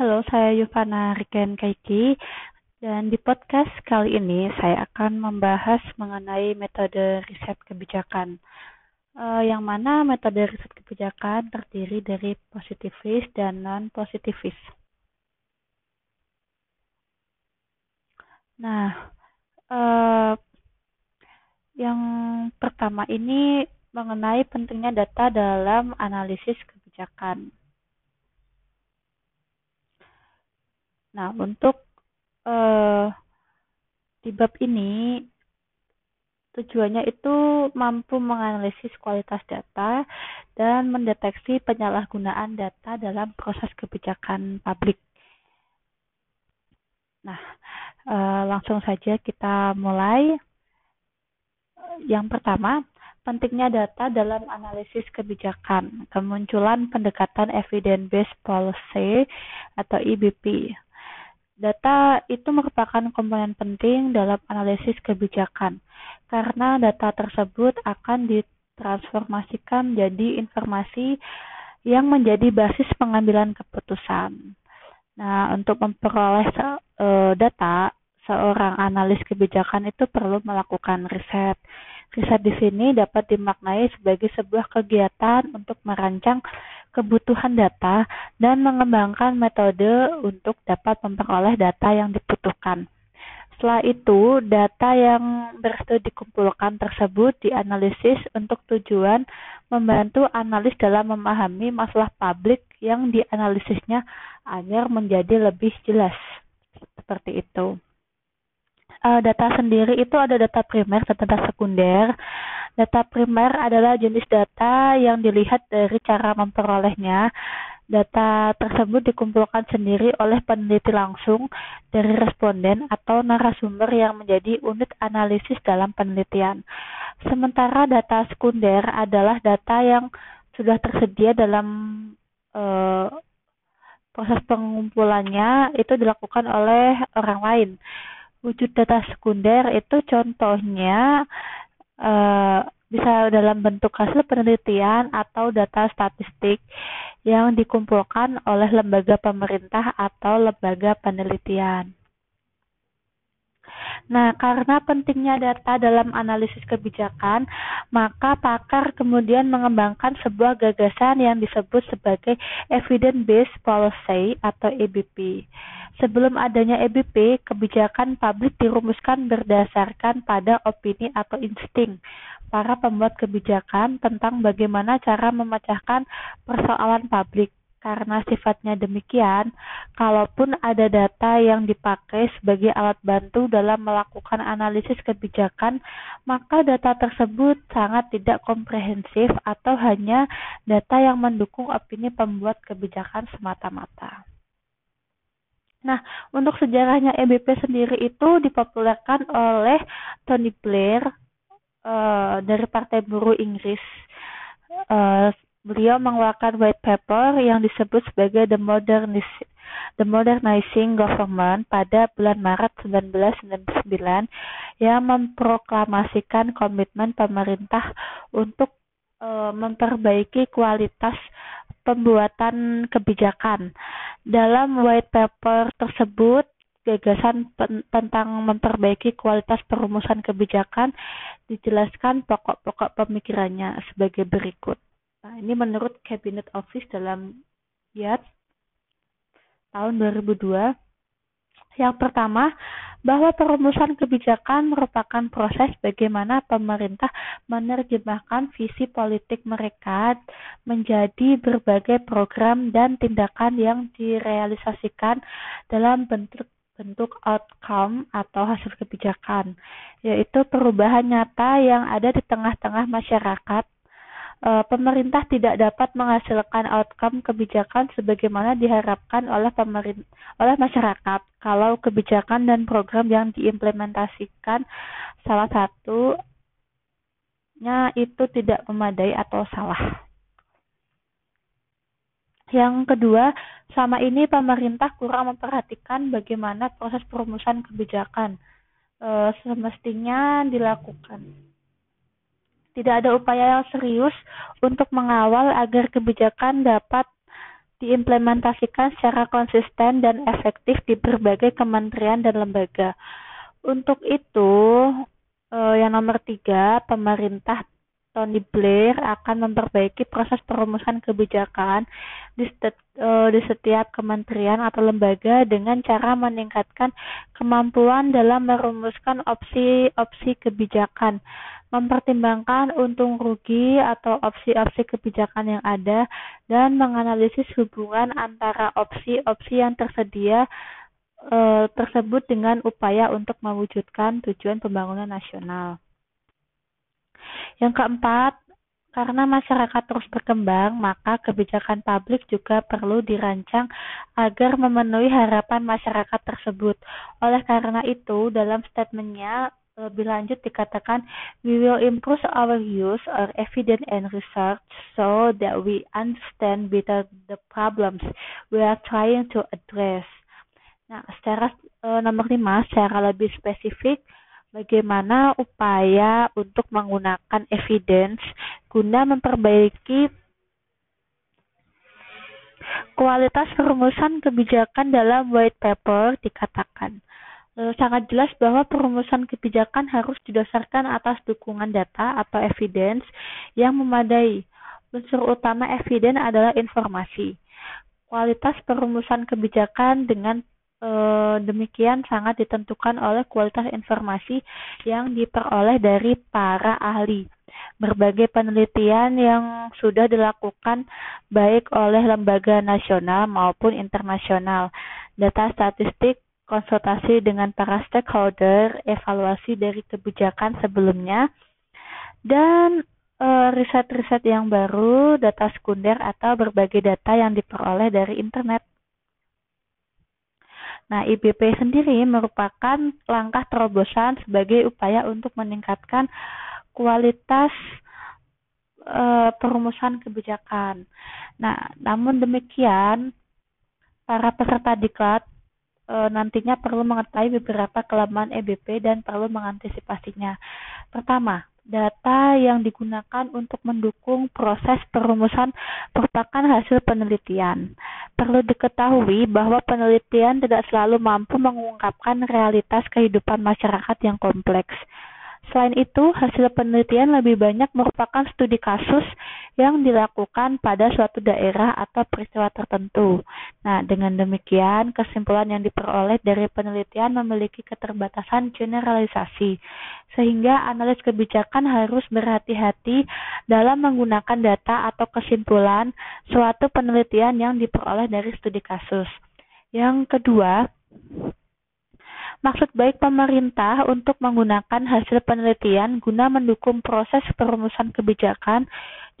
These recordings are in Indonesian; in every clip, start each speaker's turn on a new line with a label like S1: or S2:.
S1: Halo, saya Yuvana Riken Kaiki dan di podcast kali ini saya akan membahas mengenai metode riset kebijakan. Uh, yang mana metode riset kebijakan terdiri dari positivis dan non-positivis. Nah, uh, yang pertama ini mengenai pentingnya data dalam analisis kebijakan. Nah, untuk uh, di bab ini tujuannya itu mampu menganalisis kualitas data dan mendeteksi penyalahgunaan data dalam proses kebijakan publik. Nah, uh, langsung saja kita mulai. Yang pertama, pentingnya data dalam analisis kebijakan, kemunculan pendekatan evidence-based policy atau EBP. Data itu merupakan komponen penting dalam analisis kebijakan, karena data tersebut akan ditransformasikan menjadi informasi yang menjadi basis pengambilan keputusan. Nah, untuk memperoleh uh, data, seorang analis kebijakan itu perlu melakukan riset. Riset di sini dapat dimaknai sebagai sebuah kegiatan untuk merancang kebutuhan data, dan mengembangkan metode untuk dapat memperoleh data yang dibutuhkan. Setelah itu, data yang berhasil dikumpulkan tersebut dianalisis untuk tujuan membantu analis dalam memahami masalah publik yang dianalisisnya agar menjadi lebih jelas. Seperti itu. Uh, data sendiri itu ada data primer dan data sekunder. Data primer adalah jenis data yang dilihat dari cara memperolehnya. Data tersebut dikumpulkan sendiri oleh peneliti langsung dari responden atau narasumber yang menjadi unit analisis dalam penelitian. Sementara data sekunder adalah data yang sudah tersedia dalam uh, proses pengumpulannya itu dilakukan oleh orang lain. Wujud data sekunder itu contohnya uh, bisa dalam bentuk hasil penelitian atau data statistik yang dikumpulkan oleh lembaga pemerintah atau lembaga penelitian. Nah, karena pentingnya data dalam analisis kebijakan, maka pakar kemudian mengembangkan sebuah gagasan yang disebut sebagai Evidence-Based Policy atau EBP. Sebelum adanya EBP, kebijakan publik dirumuskan berdasarkan pada opini atau insting para pembuat kebijakan tentang bagaimana cara memecahkan persoalan publik. Karena sifatnya demikian, kalaupun ada data yang dipakai sebagai alat bantu dalam melakukan analisis kebijakan, maka data tersebut sangat tidak komprehensif atau hanya data yang mendukung opini pembuat kebijakan semata-mata. Nah, untuk sejarahnya EBP sendiri itu dipopulerkan oleh Tony Blair uh, dari Partai Buruh Inggris. Uh, beliau mengeluarkan white paper yang disebut sebagai The Modernis The Modernizing Government pada bulan Maret 1999 yang memproklamasikan komitmen pemerintah untuk uh, memperbaiki kualitas pembuatan kebijakan. Dalam white paper tersebut, gagasan tentang memperbaiki kualitas perumusan kebijakan dijelaskan pokok-pokok pemikirannya sebagai berikut. Nah, ini menurut Cabinet Office dalam YAT tahun 2002. Yang pertama, bahwa perumusan kebijakan merupakan proses bagaimana pemerintah menerjemahkan visi politik mereka menjadi berbagai program dan tindakan yang direalisasikan dalam bentuk bentuk outcome atau hasil kebijakan, yaitu perubahan nyata yang ada di tengah-tengah masyarakat pemerintah tidak dapat menghasilkan outcome kebijakan sebagaimana diharapkan oleh pemerintah oleh masyarakat. Kalau kebijakan dan program yang diimplementasikan salah satunya itu tidak memadai atau salah. Yang kedua, selama ini pemerintah kurang memperhatikan bagaimana proses perumusan kebijakan. E, semestinya dilakukan tidak ada upaya yang serius untuk mengawal agar kebijakan dapat diimplementasikan secara konsisten dan efektif di berbagai kementerian dan lembaga. Untuk itu, eh, yang nomor tiga, pemerintah Tony Blair akan memperbaiki proses perumusan kebijakan di, di setiap kementerian atau lembaga dengan cara meningkatkan kemampuan dalam merumuskan opsi-opsi kebijakan, mempertimbangkan untung rugi atau opsi-opsi kebijakan yang ada, dan menganalisis hubungan antara opsi-opsi yang tersedia uh, tersebut dengan upaya untuk mewujudkan tujuan pembangunan nasional. Yang keempat, karena masyarakat terus berkembang, maka kebijakan publik juga perlu dirancang agar memenuhi harapan masyarakat tersebut. Oleh karena itu, dalam statementnya lebih lanjut dikatakan, we will improve our use of evidence and research so that we understand better the problems we are trying to address. Nah, secara uh, nomor lima, secara lebih spesifik, bagaimana upaya untuk menggunakan evidence guna memperbaiki kualitas perumusan kebijakan dalam white paper dikatakan sangat jelas bahwa perumusan kebijakan harus didasarkan atas dukungan data atau evidence yang memadai. Unsur utama evidence adalah informasi. Kualitas perumusan kebijakan dengan e, demikian sangat ditentukan oleh kualitas informasi yang diperoleh dari para ahli. Berbagai penelitian yang sudah dilakukan baik oleh lembaga nasional maupun internasional, data statistik, konsultasi dengan para stakeholder, evaluasi dari kebijakan sebelumnya, dan eh, riset-riset yang baru, data sekunder atau berbagai data yang diperoleh dari internet. Nah, IBP sendiri merupakan langkah terobosan sebagai upaya untuk meningkatkan kualitas e, perumusan kebijakan. Nah, namun demikian, para peserta diklat e, nantinya perlu mengetahui beberapa kelemahan EBP dan perlu mengantisipasinya. Pertama, data yang digunakan untuk mendukung proses perumusan merupakan hasil penelitian. Perlu diketahui bahwa penelitian tidak selalu mampu mengungkapkan realitas kehidupan masyarakat yang kompleks. Selain itu, hasil penelitian lebih banyak merupakan studi kasus yang dilakukan pada suatu daerah atau peristiwa tertentu. Nah, dengan demikian, kesimpulan yang diperoleh dari penelitian memiliki keterbatasan generalisasi, sehingga analis kebijakan harus berhati-hati dalam menggunakan data atau kesimpulan suatu penelitian yang diperoleh dari studi kasus. Yang kedua, Maksud baik pemerintah untuk menggunakan hasil penelitian guna mendukung proses perumusan kebijakan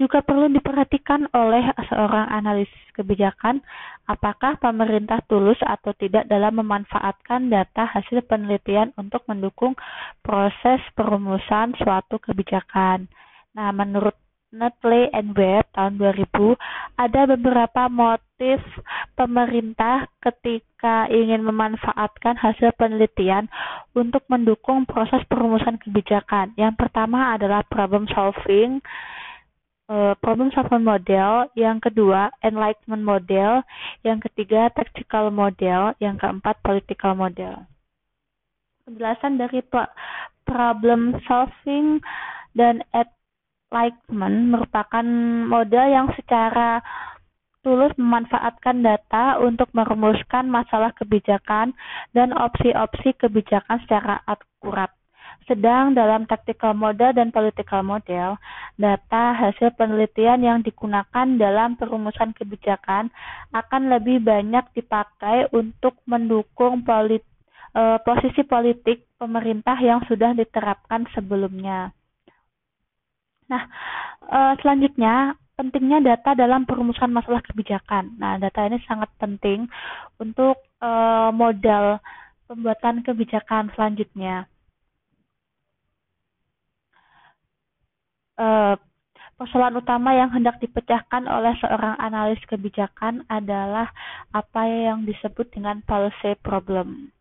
S1: juga perlu diperhatikan oleh seorang analis kebijakan apakah pemerintah tulus atau tidak dalam memanfaatkan data hasil penelitian untuk mendukung proses perumusan suatu kebijakan. Nah, menurut Netley and Web tahun 2000, ada beberapa motif pemerintah ketika ingin memanfaatkan hasil penelitian untuk mendukung proses perumusan kebijakan. Yang pertama adalah problem solving, uh, problem solving model, yang kedua enlightenment model, yang ketiga tactical model, yang keempat political model. Penjelasan dari problem solving dan Lightman merupakan model yang secara tulus memanfaatkan data untuk merumuskan masalah kebijakan dan opsi-opsi kebijakan secara akurat. Sedang dalam tactical model dan political model, data hasil penelitian yang digunakan dalam perumusan kebijakan akan lebih banyak dipakai untuk mendukung polit, eh, posisi politik pemerintah yang sudah diterapkan sebelumnya. Nah, uh, selanjutnya pentingnya data dalam perumusan masalah kebijakan. Nah, data ini sangat penting untuk uh, modal pembuatan kebijakan selanjutnya. Uh, persoalan utama yang hendak dipecahkan oleh seorang analis kebijakan adalah apa yang disebut dengan policy problem.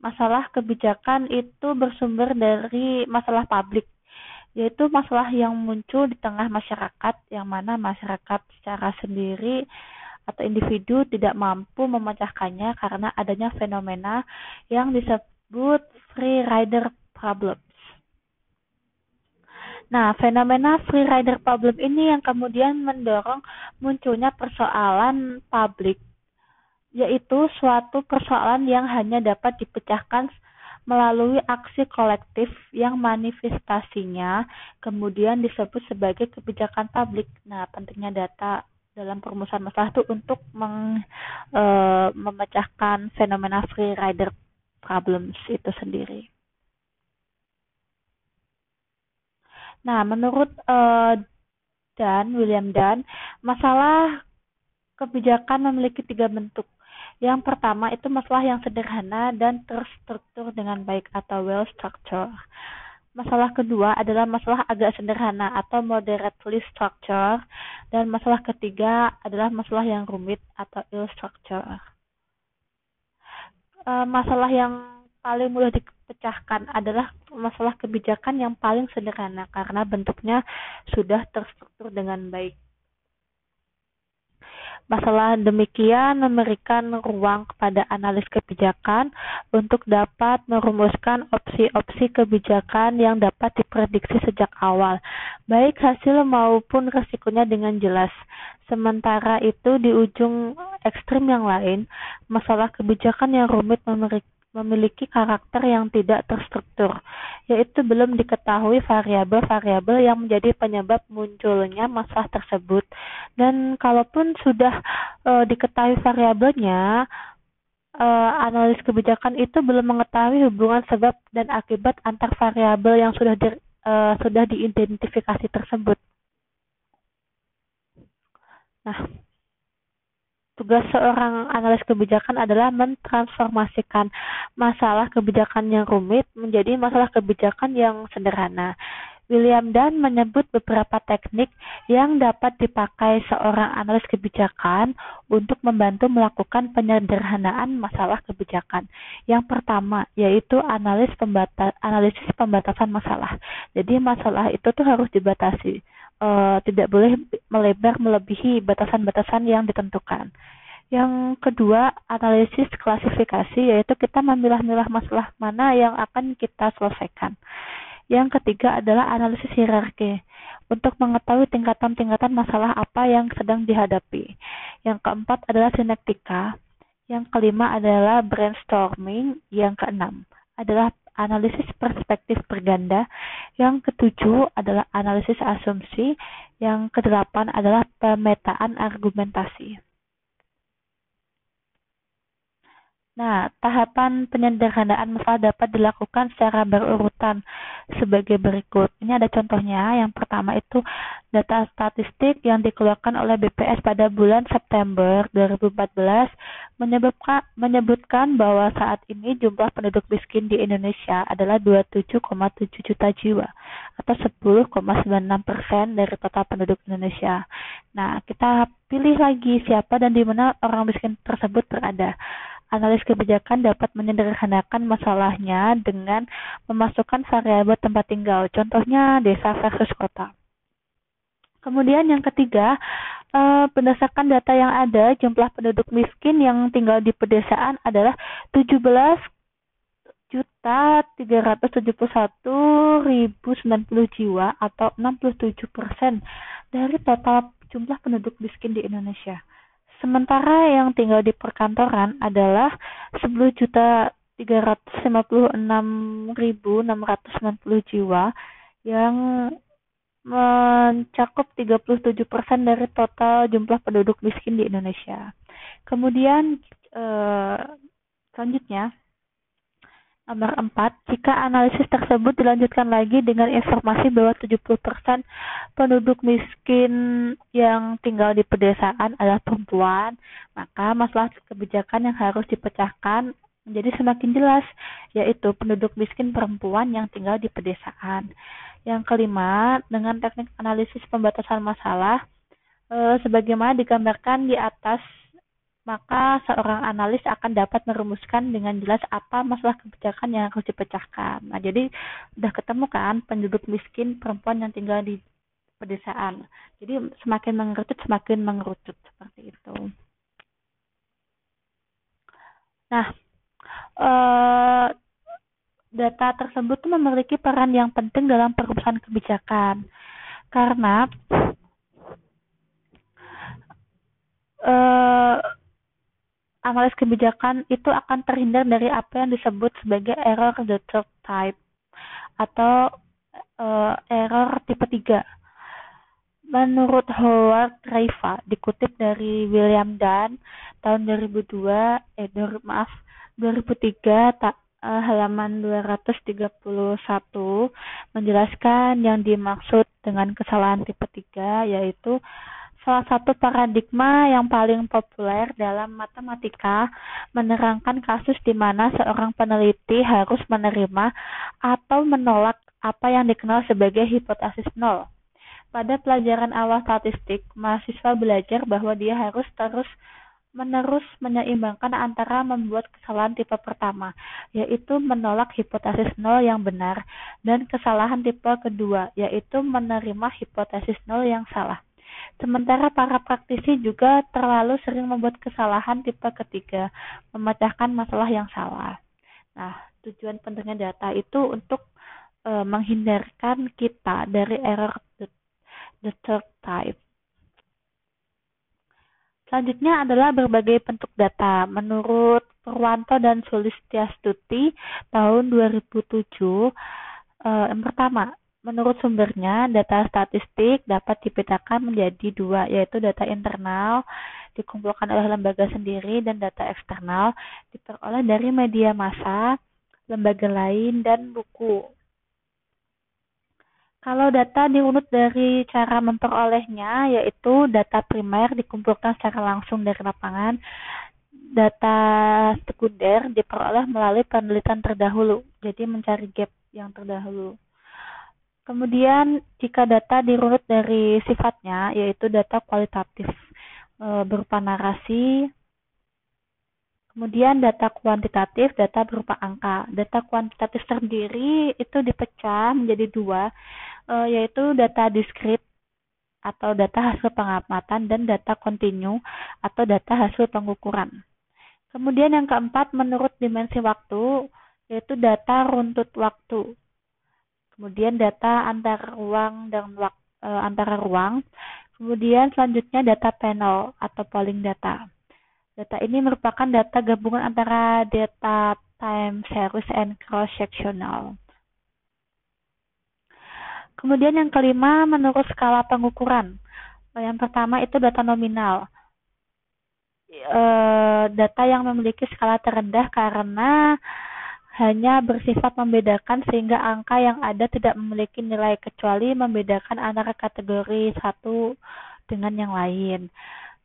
S1: Masalah kebijakan itu bersumber dari masalah publik yaitu masalah yang muncul di tengah masyarakat yang mana masyarakat secara sendiri atau individu tidak mampu memecahkannya karena adanya fenomena yang disebut free rider problem. Nah, fenomena free rider problem ini yang kemudian mendorong munculnya persoalan publik, yaitu suatu persoalan yang hanya dapat dipecahkan melalui aksi kolektif yang manifestasinya kemudian disebut sebagai kebijakan publik. Nah, pentingnya data dalam perumusan masalah itu untuk meng, e, memecahkan fenomena free rider problems itu sendiri. Nah, menurut uh, Dan William Dan, masalah kebijakan memiliki tiga bentuk. Yang pertama itu masalah yang sederhana dan terstruktur dengan baik atau well structured. Masalah kedua adalah masalah agak sederhana atau moderately structured dan masalah ketiga adalah masalah yang rumit atau ill structured. Uh, masalah yang paling mudah dipecahkan adalah masalah kebijakan yang paling sederhana karena bentuknya sudah terstruktur dengan baik. Masalah demikian memberikan ruang kepada analis kebijakan untuk dapat merumuskan opsi-opsi kebijakan yang dapat diprediksi sejak awal, baik hasil maupun resikonya dengan jelas. Sementara itu di ujung ekstrim yang lain, masalah kebijakan yang rumit memiliki karakter yang tidak terstruktur, yaitu belum diketahui variabel-variabel yang menjadi penyebab munculnya masalah tersebut. Dan kalaupun sudah e, diketahui variabelnya, e, analis kebijakan itu belum mengetahui hubungan sebab dan akibat antar variabel yang sudah di, e, sudah diidentifikasi tersebut. Nah, Tugas seorang analis kebijakan adalah mentransformasikan masalah kebijakan yang rumit menjadi masalah kebijakan yang sederhana. William Dunn menyebut beberapa teknik yang dapat dipakai seorang analis kebijakan untuk membantu melakukan penyederhanaan masalah kebijakan. Yang pertama yaitu analis pembata analisis pembatasan masalah. Jadi masalah itu tuh harus dibatasi uh, tidak boleh melebar melebihi batasan-batasan yang ditentukan. Yang kedua, analisis klasifikasi, yaitu kita memilah-milah masalah mana yang akan kita selesaikan. Yang ketiga adalah analisis hierarki, untuk mengetahui tingkatan-tingkatan masalah apa yang sedang dihadapi. Yang keempat adalah sinektika. Yang kelima adalah brainstorming. Yang keenam adalah analisis perspektif berganda. Yang ketujuh adalah analisis asumsi. Yang kedelapan adalah pemetaan argumentasi. Nah, tahapan penyederhanaan masalah dapat dilakukan secara berurutan sebagai berikut. Ini ada contohnya. Yang pertama itu data statistik yang dikeluarkan oleh BPS pada bulan September 2014 menyebutkan, bahwa saat ini jumlah penduduk miskin di Indonesia adalah 27,7 juta jiwa atau 10,96 persen dari total penduduk Indonesia. Nah, kita pilih lagi siapa dan di mana orang miskin tersebut berada analis kebijakan dapat menyederhanakan masalahnya dengan memasukkan variabel tempat tinggal, contohnya desa versus kota. Kemudian yang ketiga, eh, berdasarkan data yang ada, jumlah penduduk miskin yang tinggal di pedesaan adalah 17 juta 371.090 jiwa atau 67 persen dari total jumlah penduduk miskin di Indonesia. Sementara yang tinggal di perkantoran adalah 10 juta 356.690 jiwa yang mencakup 37% dari total jumlah penduduk miskin di Indonesia. Kemudian eh, selanjutnya Nomor 4, jika analisis tersebut dilanjutkan lagi dengan informasi bahwa 70% penduduk miskin yang tinggal di pedesaan adalah perempuan, maka masalah kebijakan yang harus dipecahkan menjadi semakin jelas, yaitu penduduk miskin perempuan yang tinggal di pedesaan. Yang kelima, dengan teknik analisis pembatasan masalah, eh, sebagaimana digambarkan di atas maka seorang analis akan dapat merumuskan dengan jelas apa masalah kebijakan yang harus dipecahkan. Nah, jadi sudah ketemu kan penduduk miskin perempuan yang tinggal di pedesaan. Jadi semakin mengerucut semakin mengerucut seperti itu. Nah, eh, data tersebut memiliki peran yang penting dalam perumusan kebijakan karena eh, analis kebijakan itu akan terhindar dari apa yang disebut sebagai error the third type atau uh, error tipe 3. Menurut Howard Raifa, dikutip dari William Dunn tahun 2002, eh maaf 2003 tak uh, halaman 231 menjelaskan yang dimaksud dengan kesalahan tipe 3 yaitu Salah satu paradigma yang paling populer dalam matematika menerangkan kasus di mana seorang peneliti harus menerima atau menolak apa yang dikenal sebagai hipotesis nol. Pada pelajaran awal statistik, mahasiswa belajar bahwa dia harus terus menerus menyeimbangkan antara membuat kesalahan tipe pertama, yaitu menolak hipotesis nol yang benar, dan kesalahan tipe kedua, yaitu menerima hipotesis nol yang salah. Sementara para praktisi juga terlalu sering membuat kesalahan tipe ketiga, memecahkan masalah yang salah. Nah, tujuan pentingnya data itu untuk e, menghindarkan kita dari error the, the third type. Selanjutnya adalah berbagai bentuk data. Menurut Purwanto dan Sulistiastuti tahun 2007, eh, yang pertama, Menurut sumbernya, data statistik dapat dipetakan menjadi dua, yaitu data internal dikumpulkan oleh lembaga sendiri dan data eksternal diperoleh dari media massa, lembaga lain, dan buku. Kalau data dirunut dari cara memperolehnya, yaitu data primer dikumpulkan secara langsung dari lapangan, data sekunder diperoleh melalui penelitian terdahulu, jadi mencari gap yang terdahulu. Kemudian jika data dirunut dari sifatnya, yaitu data kualitatif e, berupa narasi, kemudian data kuantitatif, data berupa angka. Data kuantitatif sendiri itu dipecah menjadi dua, e, yaitu data diskrit atau data hasil pengamatan dan data kontinu atau data hasil pengukuran. Kemudian yang keempat menurut dimensi waktu, yaitu data runtut waktu kemudian data antar ruang dan wak, e, antara ruang, kemudian selanjutnya data panel atau polling data. Data ini merupakan data gabungan antara data time series and cross sectional. Kemudian yang kelima menurut skala pengukuran. Yang pertama itu data nominal. E, data yang memiliki skala terendah karena hanya bersifat membedakan sehingga angka yang ada tidak memiliki nilai kecuali membedakan antara kategori satu dengan yang lain.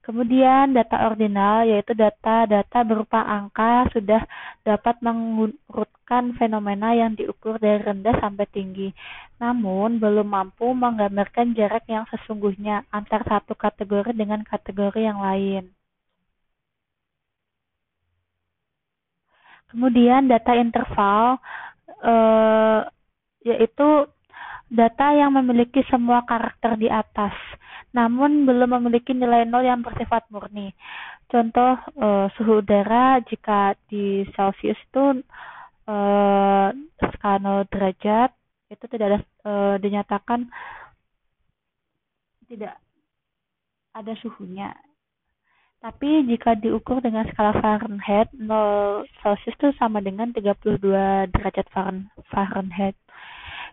S1: Kemudian data ordinal yaitu data-data berupa angka sudah dapat mengurutkan fenomena yang diukur dari rendah sampai tinggi. Namun belum mampu menggambarkan jarak yang sesungguhnya antar satu kategori dengan kategori yang lain. Kemudian data interval eh, yaitu data yang memiliki semua karakter di atas, namun belum memiliki nilai nol yang bersifat murni. Contoh eh, suhu udara jika di Celsius itu eh, skala 0 derajat itu tidak ada eh, dinyatakan tidak ada suhunya tapi jika diukur dengan skala Fahrenheit, 0 Celsius itu sama dengan 32 derajat Fahrenheit.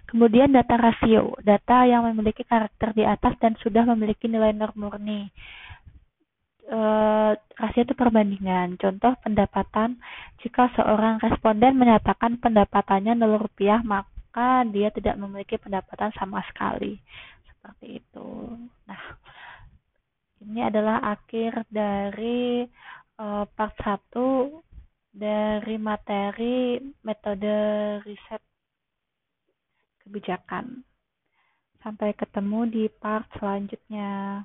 S1: Kemudian data rasio, data yang memiliki karakter di atas dan sudah memiliki nilai norm murni. E, rasio itu perbandingan. Contoh pendapatan, jika seorang responden menyatakan pendapatannya 0 rupiah, maka dia tidak memiliki pendapatan sama sekali. Seperti itu. Nah, ini adalah akhir dari uh, part 1 dari materi metode riset kebijakan. Sampai ketemu di part selanjutnya.